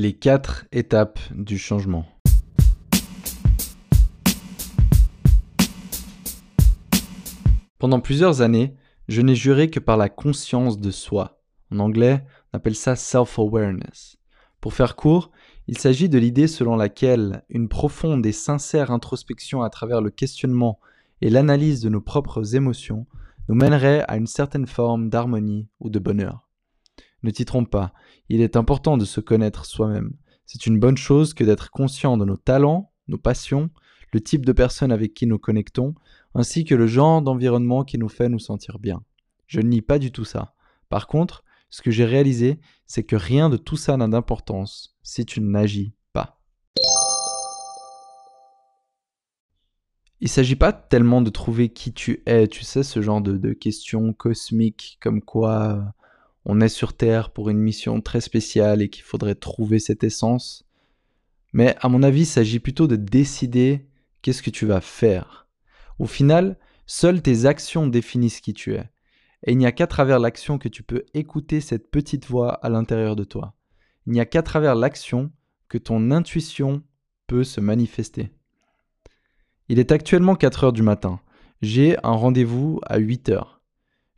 Les quatre étapes du changement. Pendant plusieurs années, je n'ai juré que par la conscience de soi. En anglais, on appelle ça self-awareness. Pour faire court, il s'agit de l'idée selon laquelle une profonde et sincère introspection à travers le questionnement et l'analyse de nos propres émotions nous mènerait à une certaine forme d'harmonie ou de bonheur. Ne t'y trompe pas, il est important de se connaître soi-même. C'est une bonne chose que d'être conscient de nos talents, nos passions, le type de personne avec qui nous connectons, ainsi que le genre d'environnement qui nous fait nous sentir bien. Je ne nie pas du tout ça. Par contre, ce que j'ai réalisé, c'est que rien de tout ça n'a d'importance si tu n'agis pas. Il ne s'agit pas tellement de trouver qui tu es, tu sais, ce genre de, questions cosmiques comme quoi euh, on est sur Terre pour une mission très spéciale et qu'il faudrait trouver cette essence. Mais à mon avis, il s'agit plutôt de décider qu'est-ce que tu vas faire. Au final, seules tes actions définissent qui tu es. Et il n'y a qu'à travers l'action que tu peux écouter cette petite voix à l'intérieur de toi. Il n'y a qu'à travers l'action que ton intuition peut se manifester. Il est actuellement 4 heures du matin. J'ai un rendez-vous à 8 heures.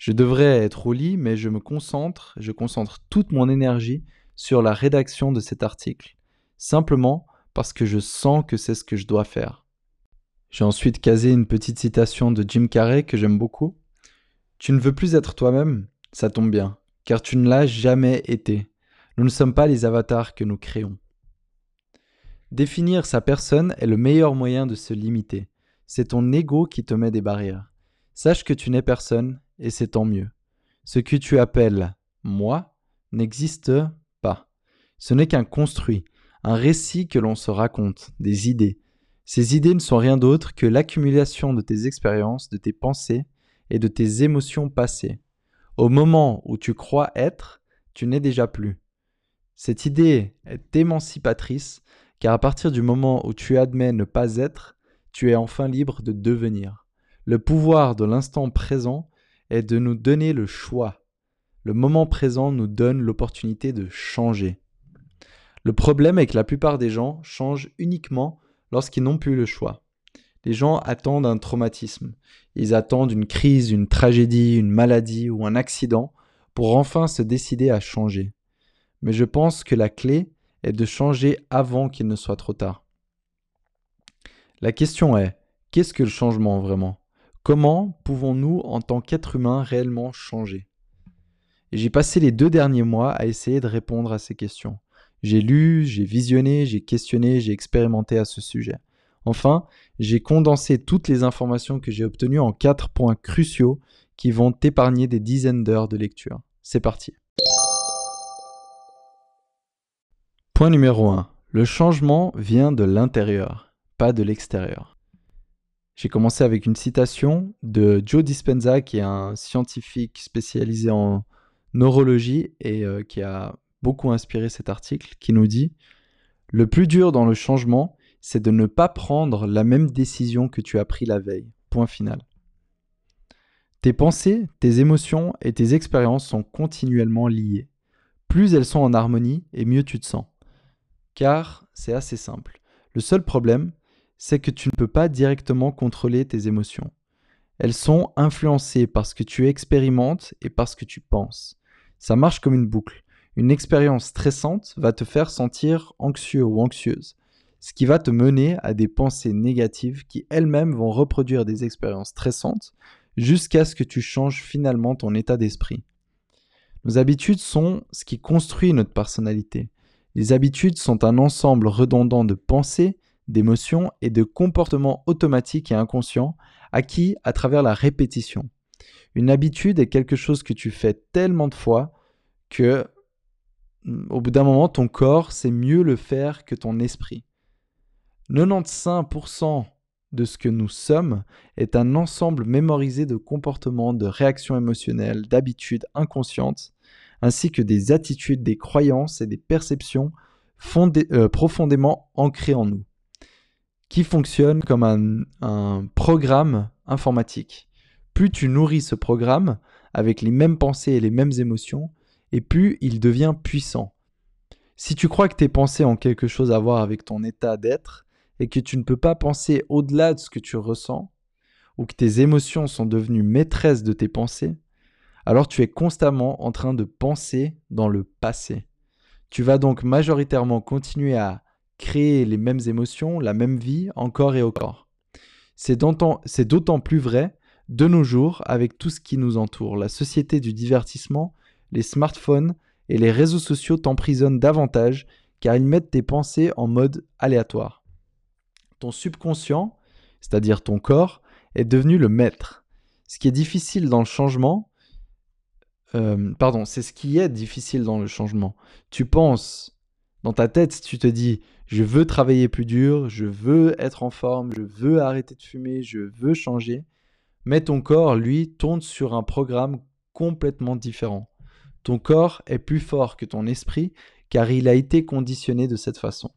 Je devrais être au lit, mais je me concentre, je concentre toute mon énergie sur la rédaction de cet article, simplement parce que je sens que c'est ce que je dois faire. J'ai ensuite casé une petite citation de Jim Carrey que j'aime beaucoup. Tu ne veux plus être toi-même Ça tombe bien, car tu ne l'as jamais été. Nous ne sommes pas les avatars que nous créons. Définir sa personne est le meilleur moyen de se limiter. C'est ton ego qui te met des barrières. Sache que tu n'es personne, et c'est tant mieux. Ce que tu appelles moi n'existe pas. Ce n'est qu'un construit, un récit que l'on se raconte, des idées, ces idées ne sont rien d'autre que l'accumulation de tes expériences, de tes pensées et de tes émotions passées. Au moment où tu crois être, tu n'es déjà plus. Cette idée est émancipatrice car à partir du moment où tu admets ne pas être, tu es enfin libre de devenir. Le pouvoir de l'instant présent est de nous donner le choix. Le moment présent nous donne l'opportunité de changer. Le problème est que la plupart des gens changent uniquement lorsqu'ils n'ont plus le choix. Les gens attendent un traumatisme. Ils attendent une crise, une tragédie, une maladie ou un accident pour enfin se décider à changer. Mais je pense que la clé est de changer avant qu'il ne soit trop tard. La question est, qu'est-ce que le changement vraiment? Comment pouvons-nous, en tant qu'êtres humains, réellement changer? J'ai passé les deux derniers mois à essayer de répondre à ces questions. J'ai lu, j'ai visionné, j'ai questionné, j'ai expérimenté à ce sujet. Enfin, j'ai condensé toutes les informations que j'ai obtenues en quatre points cruciaux qui vont t'épargner des dizaines d'heures de lecture. C'est parti. Point numéro 1. Le changement vient de l'intérieur, pas de l'extérieur. J'ai commencé avec une citation de Joe Dispenza, qui est un scientifique spécialisé en neurologie et euh, qui a beaucoup inspiré cet article qui nous dit Le plus dur dans le changement, c'est de ne pas prendre la même décision que tu as pris la veille. Point final. Tes pensées, tes émotions et tes expériences sont continuellement liées. Plus elles sont en harmonie et mieux tu te sens. Car c'est assez simple. Le seul problème, c'est que tu ne peux pas directement contrôler tes émotions. Elles sont influencées par ce que tu expérimentes et par ce que tu penses. Ça marche comme une boucle une expérience stressante va te faire sentir anxieux ou anxieuse, ce qui va te mener à des pensées négatives qui elles-mêmes vont reproduire des expériences stressantes jusqu'à ce que tu changes finalement ton état d'esprit. Nos habitudes sont ce qui construit notre personnalité. Les habitudes sont un ensemble redondant de pensées, d'émotions et de comportements automatiques et inconscients acquis à travers la répétition. Une habitude est quelque chose que tu fais tellement de fois que au bout d'un moment, ton corps sait mieux le faire que ton esprit. 95% de ce que nous sommes est un ensemble mémorisé de comportements, de réactions émotionnelles, d'habitudes inconscientes, ainsi que des attitudes, des croyances et des perceptions euh, profondément ancrées en nous, qui fonctionnent comme un, un programme informatique. Plus tu nourris ce programme avec les mêmes pensées et les mêmes émotions, et plus il devient puissant. Si tu crois que tes pensées ont quelque chose à voir avec ton état d'être et que tu ne peux pas penser au-delà de ce que tu ressens, ou que tes émotions sont devenues maîtresses de tes pensées, alors tu es constamment en train de penser dans le passé. Tu vas donc majoritairement continuer à créer les mêmes émotions, la même vie, encore et encore. C'est d'autant plus vrai de nos jours avec tout ce qui nous entoure. La société du divertissement, les smartphones et les réseaux sociaux t'emprisonnent davantage car ils mettent tes pensées en mode aléatoire. Ton subconscient, c'est-à-dire ton corps, est devenu le maître. Ce qui est difficile dans le changement, euh, pardon, c'est ce qui est difficile dans le changement. Tu penses, dans ta tête, tu te dis, je veux travailler plus dur, je veux être en forme, je veux arrêter de fumer, je veux changer. Mais ton corps, lui, tourne sur un programme complètement différent. Ton corps est plus fort que ton esprit car il a été conditionné de cette façon.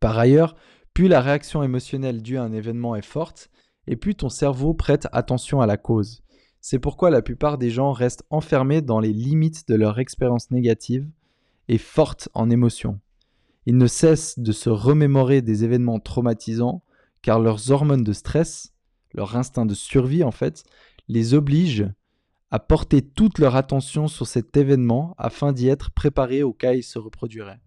Par ailleurs, plus la réaction émotionnelle due à un événement est forte, et plus ton cerveau prête attention à la cause. C'est pourquoi la plupart des gens restent enfermés dans les limites de leur expérience négative et fortes en émotions. Ils ne cessent de se remémorer des événements traumatisants car leurs hormones de stress, leur instinct de survie en fait, les obligent à porter toute leur attention sur cet événement afin d'y être préparés au cas où il se reproduirait.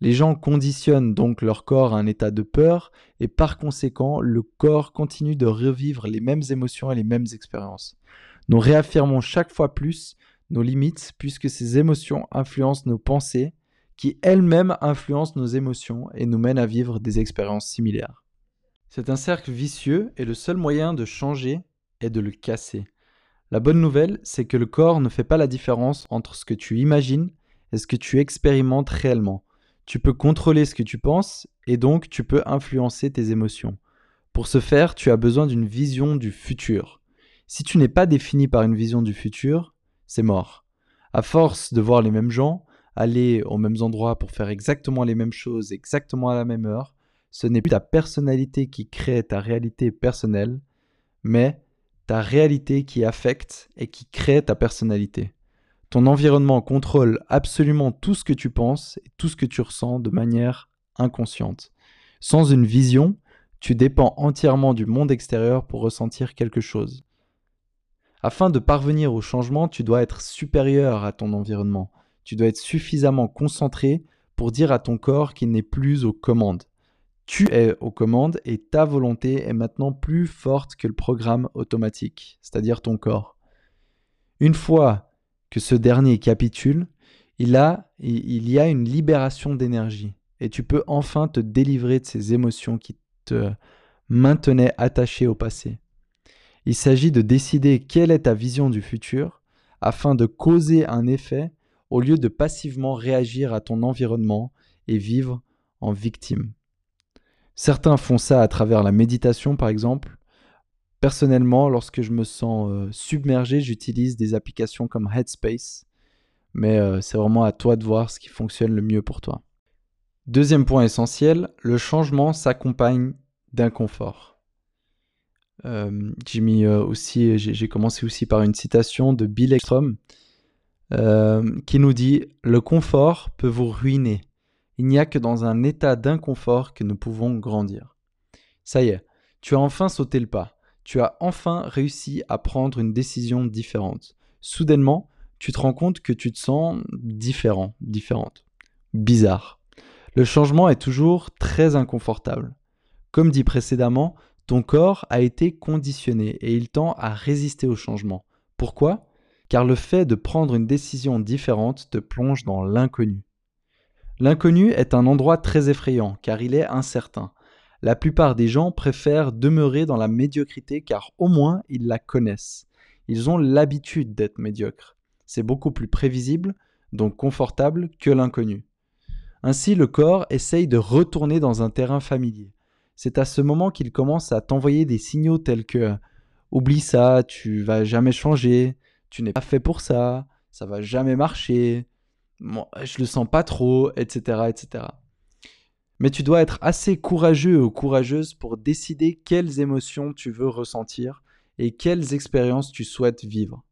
Les gens conditionnent donc leur corps à un état de peur et par conséquent, le corps continue de revivre les mêmes émotions et les mêmes expériences. Nous réaffirmons chaque fois plus nos limites puisque ces émotions influencent nos pensées qui elles-mêmes influencent nos émotions et nous mènent à vivre des expériences similaires. C'est un cercle vicieux et le seul moyen de changer est de le casser. La bonne nouvelle, c'est que le corps ne fait pas la différence entre ce que tu imagines et ce que tu expérimentes réellement. Tu peux contrôler ce que tu penses et donc tu peux influencer tes émotions. Pour ce faire, tu as besoin d'une vision du futur. Si tu n'es pas défini par une vision du futur, c'est mort. À force de voir les mêmes gens, aller aux mêmes endroits pour faire exactement les mêmes choses exactement à la même heure, ce n'est plus ta personnalité qui crée ta réalité personnelle, mais ta réalité qui affecte et qui crée ta personnalité. Ton environnement contrôle absolument tout ce que tu penses et tout ce que tu ressens de manière inconsciente. Sans une vision, tu dépends entièrement du monde extérieur pour ressentir quelque chose. Afin de parvenir au changement, tu dois être supérieur à ton environnement. Tu dois être suffisamment concentré pour dire à ton corps qu'il n'est plus aux commandes. Tu es aux commandes et ta volonté est maintenant plus forte que le programme automatique, c'est-à-dire ton corps. Une fois que ce dernier capitule, il, a, il y a une libération d'énergie et tu peux enfin te délivrer de ces émotions qui te maintenaient attaché au passé. Il s'agit de décider quelle est ta vision du futur afin de causer un effet au lieu de passivement réagir à ton environnement et vivre en victime. Certains font ça à travers la méditation par exemple, Personnellement, lorsque je me sens euh, submergé, j'utilise des applications comme Headspace, mais euh, c'est vraiment à toi de voir ce qui fonctionne le mieux pour toi. Deuxième point essentiel, le changement s'accompagne d'inconfort. Euh, j'ai aussi, j'ai commencé aussi par une citation de Bill Ekstrom qui nous dit Le confort peut vous ruiner. Il n'y a que dans un état d'inconfort que nous pouvons grandir. Ça y est, tu as enfin sauté le pas tu as enfin réussi à prendre une décision différente. Soudainement, tu te rends compte que tu te sens différent, différente, bizarre. Le changement est toujours très inconfortable. Comme dit précédemment, ton corps a été conditionné et il tend à résister au changement. Pourquoi? Car le fait de prendre une décision différente te plonge dans l'inconnu. L'inconnu est un endroit très effrayant car il est incertain. La plupart des gens préfèrent demeurer dans la médiocrité car au moins ils la connaissent. Ils ont l'habitude d'être médiocres. C'est beaucoup plus prévisible, donc confortable, que l'inconnu. Ainsi le corps essaye de retourner dans un terrain familier. C'est à ce moment qu'il commence à t'envoyer des signaux tels que Oublie ça, tu vas jamais changer, tu n'es pas fait pour ça, ça va jamais marcher, moi, je le sens pas trop, etc., etc mais tu dois être assez courageux ou courageuse pour décider quelles émotions tu veux ressentir et quelles expériences tu souhaites vivre.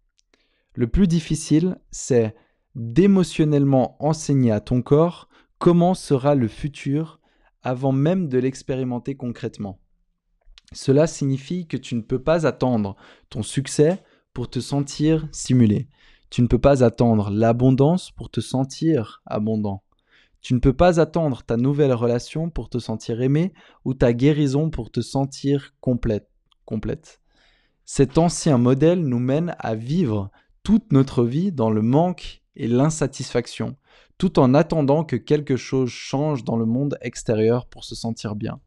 Le plus difficile, c'est d'émotionnellement enseigner à ton corps comment sera le futur avant même de l'expérimenter concrètement. Cela signifie que tu ne peux pas attendre ton succès pour te sentir stimulé. Tu ne peux pas attendre l'abondance pour te sentir abondant. Tu ne peux pas attendre ta nouvelle relation pour te sentir aimé ou ta guérison pour te sentir complète. complète. Cet ancien modèle nous mène à vivre toute notre vie dans le manque et l'insatisfaction, tout en attendant que quelque chose change dans le monde extérieur pour se sentir bien.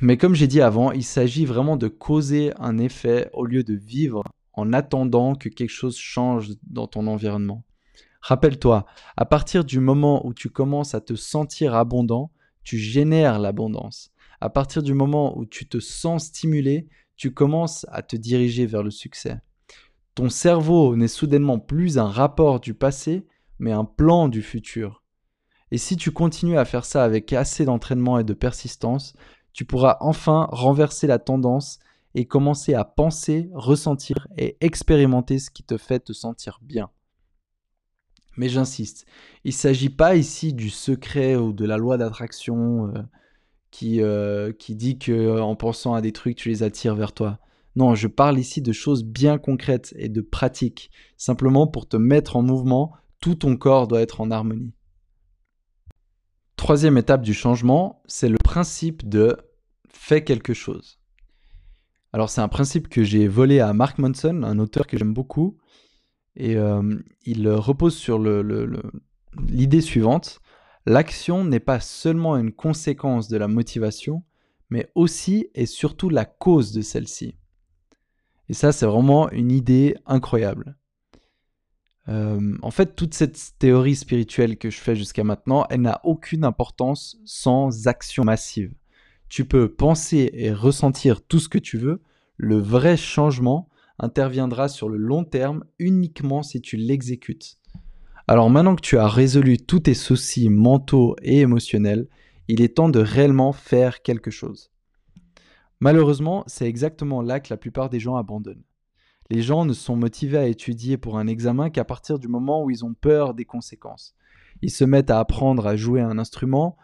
Mais comme j'ai dit avant, il s'agit vraiment de causer un effet au lieu de vivre en attendant que quelque chose change dans ton environnement. Rappelle-toi, à partir du moment où tu commences à te sentir abondant, tu génères l'abondance. À partir du moment où tu te sens stimulé, tu commences à te diriger vers le succès. Ton cerveau n'est soudainement plus un rapport du passé, mais un plan du futur. Et si tu continues à faire ça avec assez d'entraînement et de persistance, tu pourras enfin renverser la tendance et commencer à penser, ressentir et expérimenter ce qui te fait te sentir bien. Mais j'insiste, il ne s'agit pas ici du secret ou de la loi d'attraction euh, qui, euh, qui dit que en pensant à des trucs, tu les attires vers toi. Non, je parle ici de choses bien concrètes et de pratiques. Simplement pour te mettre en mouvement, tout ton corps doit être en harmonie. Troisième étape du changement, c'est le principe de fais quelque chose. Alors c'est un principe que j'ai volé à Mark Manson, un auteur que j'aime beaucoup, et euh, il repose sur l'idée suivante. L'action n'est pas seulement une conséquence de la motivation, mais aussi et surtout la cause de celle-ci. Et ça, c'est vraiment une idée incroyable. Euh, en fait, toute cette théorie spirituelle que je fais jusqu'à maintenant, elle n'a aucune importance sans action massive. Tu peux penser et ressentir tout ce que tu veux, le vrai changement interviendra sur le long terme uniquement si tu l'exécutes. Alors maintenant que tu as résolu tous tes soucis mentaux et émotionnels, il est temps de réellement faire quelque chose. Malheureusement, c'est exactement là que la plupart des gens abandonnent. Les gens ne sont motivés à étudier pour un examen qu'à partir du moment où ils ont peur des conséquences. Ils se mettent à apprendre à jouer un instrument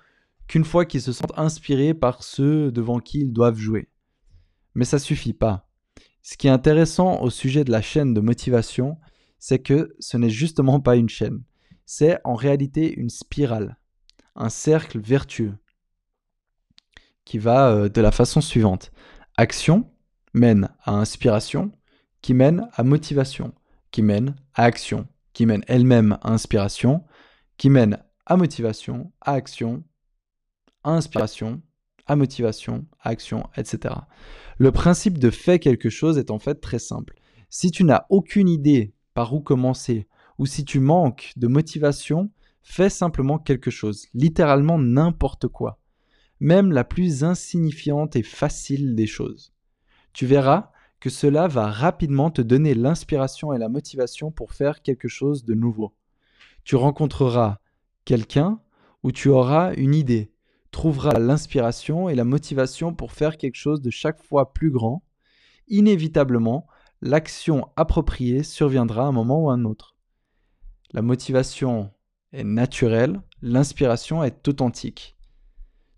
qu'une fois qu'ils se sentent inspirés par ceux devant qui ils doivent jouer. Mais ça suffit pas. Ce qui est intéressant au sujet de la chaîne de motivation, c'est que ce n'est justement pas une chaîne. C'est en réalité une spirale, un cercle vertueux qui va euh, de la façon suivante. Action mène à inspiration, qui mène à motivation, qui mène à action, qui mène elle-même à inspiration, qui mène à motivation, à action, à inspiration, à motivation, à action, etc. Le principe de fait quelque chose est en fait très simple. Si tu n'as aucune idée par où commencer, ou si tu manques de motivation, fais simplement quelque chose, littéralement n'importe quoi même la plus insignifiante et facile des choses. Tu verras que cela va rapidement te donner l'inspiration et la motivation pour faire quelque chose de nouveau. Tu rencontreras quelqu'un où tu auras une idée, trouveras l'inspiration et la motivation pour faire quelque chose de chaque fois plus grand. Inévitablement, l'action appropriée surviendra à un moment ou à un autre. La motivation est naturelle, l'inspiration est authentique.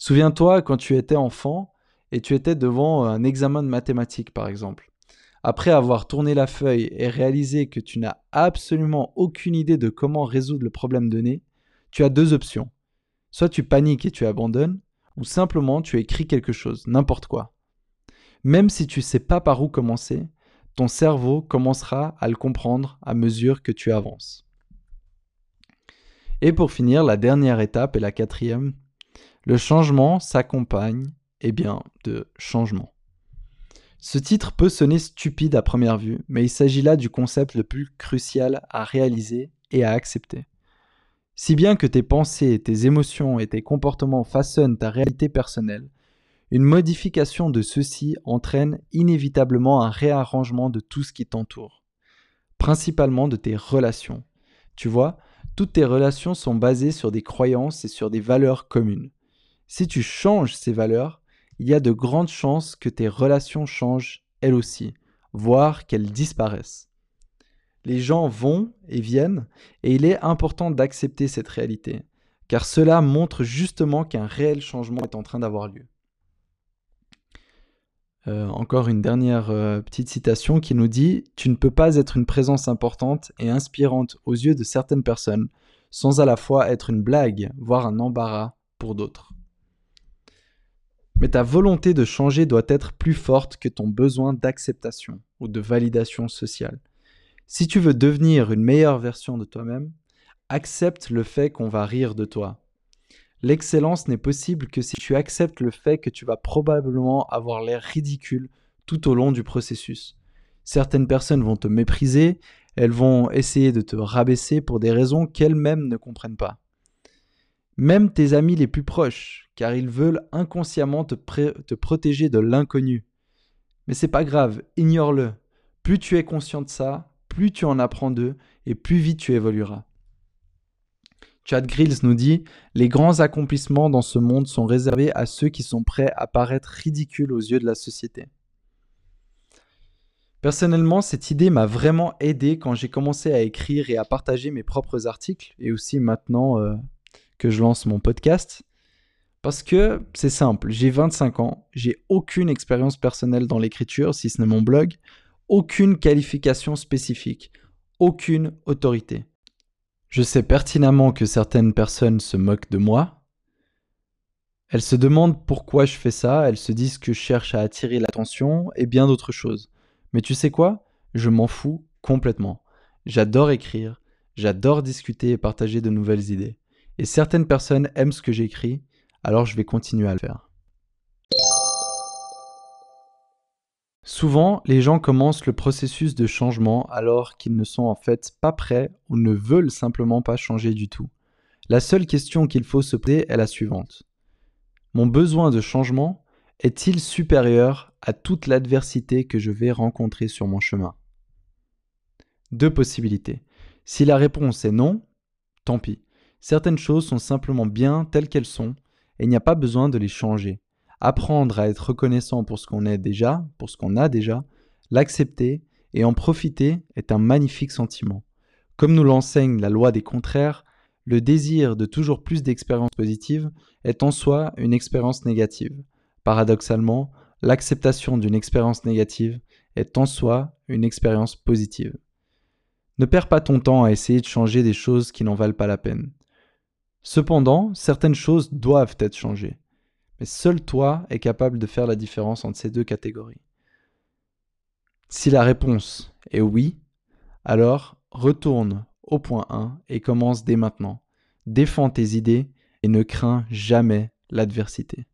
Souviens-toi quand tu étais enfant et tu étais devant un examen de mathématiques, par exemple. Après avoir tourné la feuille et réalisé que tu n'as absolument aucune idée de comment résoudre le problème donné, tu as deux options. Soit tu paniques et tu abandonnes, ou simplement tu écris quelque chose, n'importe quoi. Même si tu ne sais pas par où commencer, ton cerveau commencera à le comprendre à mesure que tu avances. Et pour finir, la dernière étape et la quatrième, le changement s'accompagne, eh bien, de changement. Ce titre peut sonner stupide à première vue, mais il s'agit là du concept le plus crucial à réaliser et à accepter. Si bien que tes pensées, tes émotions et tes comportements façonnent ta réalité personnelle, une modification de ceux-ci entraîne inévitablement un réarrangement de tout ce qui t'entoure, principalement de tes relations. Tu vois, toutes tes relations sont basées sur des croyances et sur des valeurs communes. Si tu changes ces valeurs, il y a de grandes chances que tes relations changent elles aussi, voire qu'elles disparaissent. Les gens vont et viennent, et il est important d'accepter cette réalité, car cela montre justement qu'un réel changement est en train d'avoir lieu. Euh, encore une dernière euh, petite citation qui nous dit Tu ne peux pas être une présence importante et inspirante aux yeux de certaines personnes sans à la fois être une blague, voire un embarras pour d'autres. Mais ta volonté de changer doit être plus forte que ton besoin d'acceptation ou de validation sociale. Si tu veux devenir une meilleure version de toi-même, accepte le fait qu'on va rire de toi. L'excellence n'est possible que si tu acceptes le fait que tu vas probablement avoir l'air ridicule tout au long du processus. Certaines personnes vont te mépriser, elles vont essayer de te rabaisser pour des raisons qu'elles-mêmes ne comprennent pas. Même tes amis les plus proches, car ils veulent inconsciemment te, protéger de l'inconnu. Mais c'est pas grave, ignore-le. Plus tu es conscient de ça, plus tu en apprends d'eux et plus vite tu évolueras. Chad Grills nous dit Les grands accomplissements dans ce monde sont réservés à ceux qui sont prêts à paraître ridicules aux yeux de la société. Personnellement, cette idée m'a vraiment aidé quand j'ai commencé à écrire et à partager mes propres articles, et aussi maintenant euh, que je lance mon podcast. Parce que c'est simple, j'ai 25 ans, j'ai aucune expérience personnelle dans l'écriture, si ce n'est mon blog, aucune qualification spécifique, aucune autorité. Je sais pertinemment que certaines personnes se moquent de moi. Elles se demandent pourquoi je fais ça, elles se disent que je cherche à attirer l'attention et bien d'autres choses. Mais tu sais quoi? Je m'en fous complètement. J'adore écrire, j'adore discuter et partager de nouvelles idées. Et certaines personnes aiment ce que j'écris, alors je vais continuer à le faire. Souvent, les gens commencent le processus de changement alors qu'ils ne sont en fait pas prêts ou ne veulent simplement pas changer du tout. La seule question qu'il faut se poser est la suivante. Mon besoin de changement est-il supérieur à toute l'adversité que je vais rencontrer sur mon chemin? Deux possibilités. Si la réponse est non, tant pis. Certaines choses sont simplement bien telles qu'elles sont et il n'y a pas besoin de les changer apprendre à être reconnaissant pour ce qu'on est déjà, pour ce qu'on a déjà, l'accepter et en profiter est un magnifique sentiment. Comme nous l'enseigne la loi des contraires, le désir de toujours plus d'expériences positives est en soi une expérience négative. Paradoxalement, l'acceptation d'une expérience négative est en soi une expérience positive. Ne perds pas ton temps à essayer de changer des choses qui n'en valent pas la peine. Cependant, certaines choses doivent être changées. Mais seul toi est capable de faire la différence entre ces deux catégories. Si la réponse est oui, alors retourne au point 1 et commence dès maintenant. Défends tes idées et ne crains jamais l'adversité.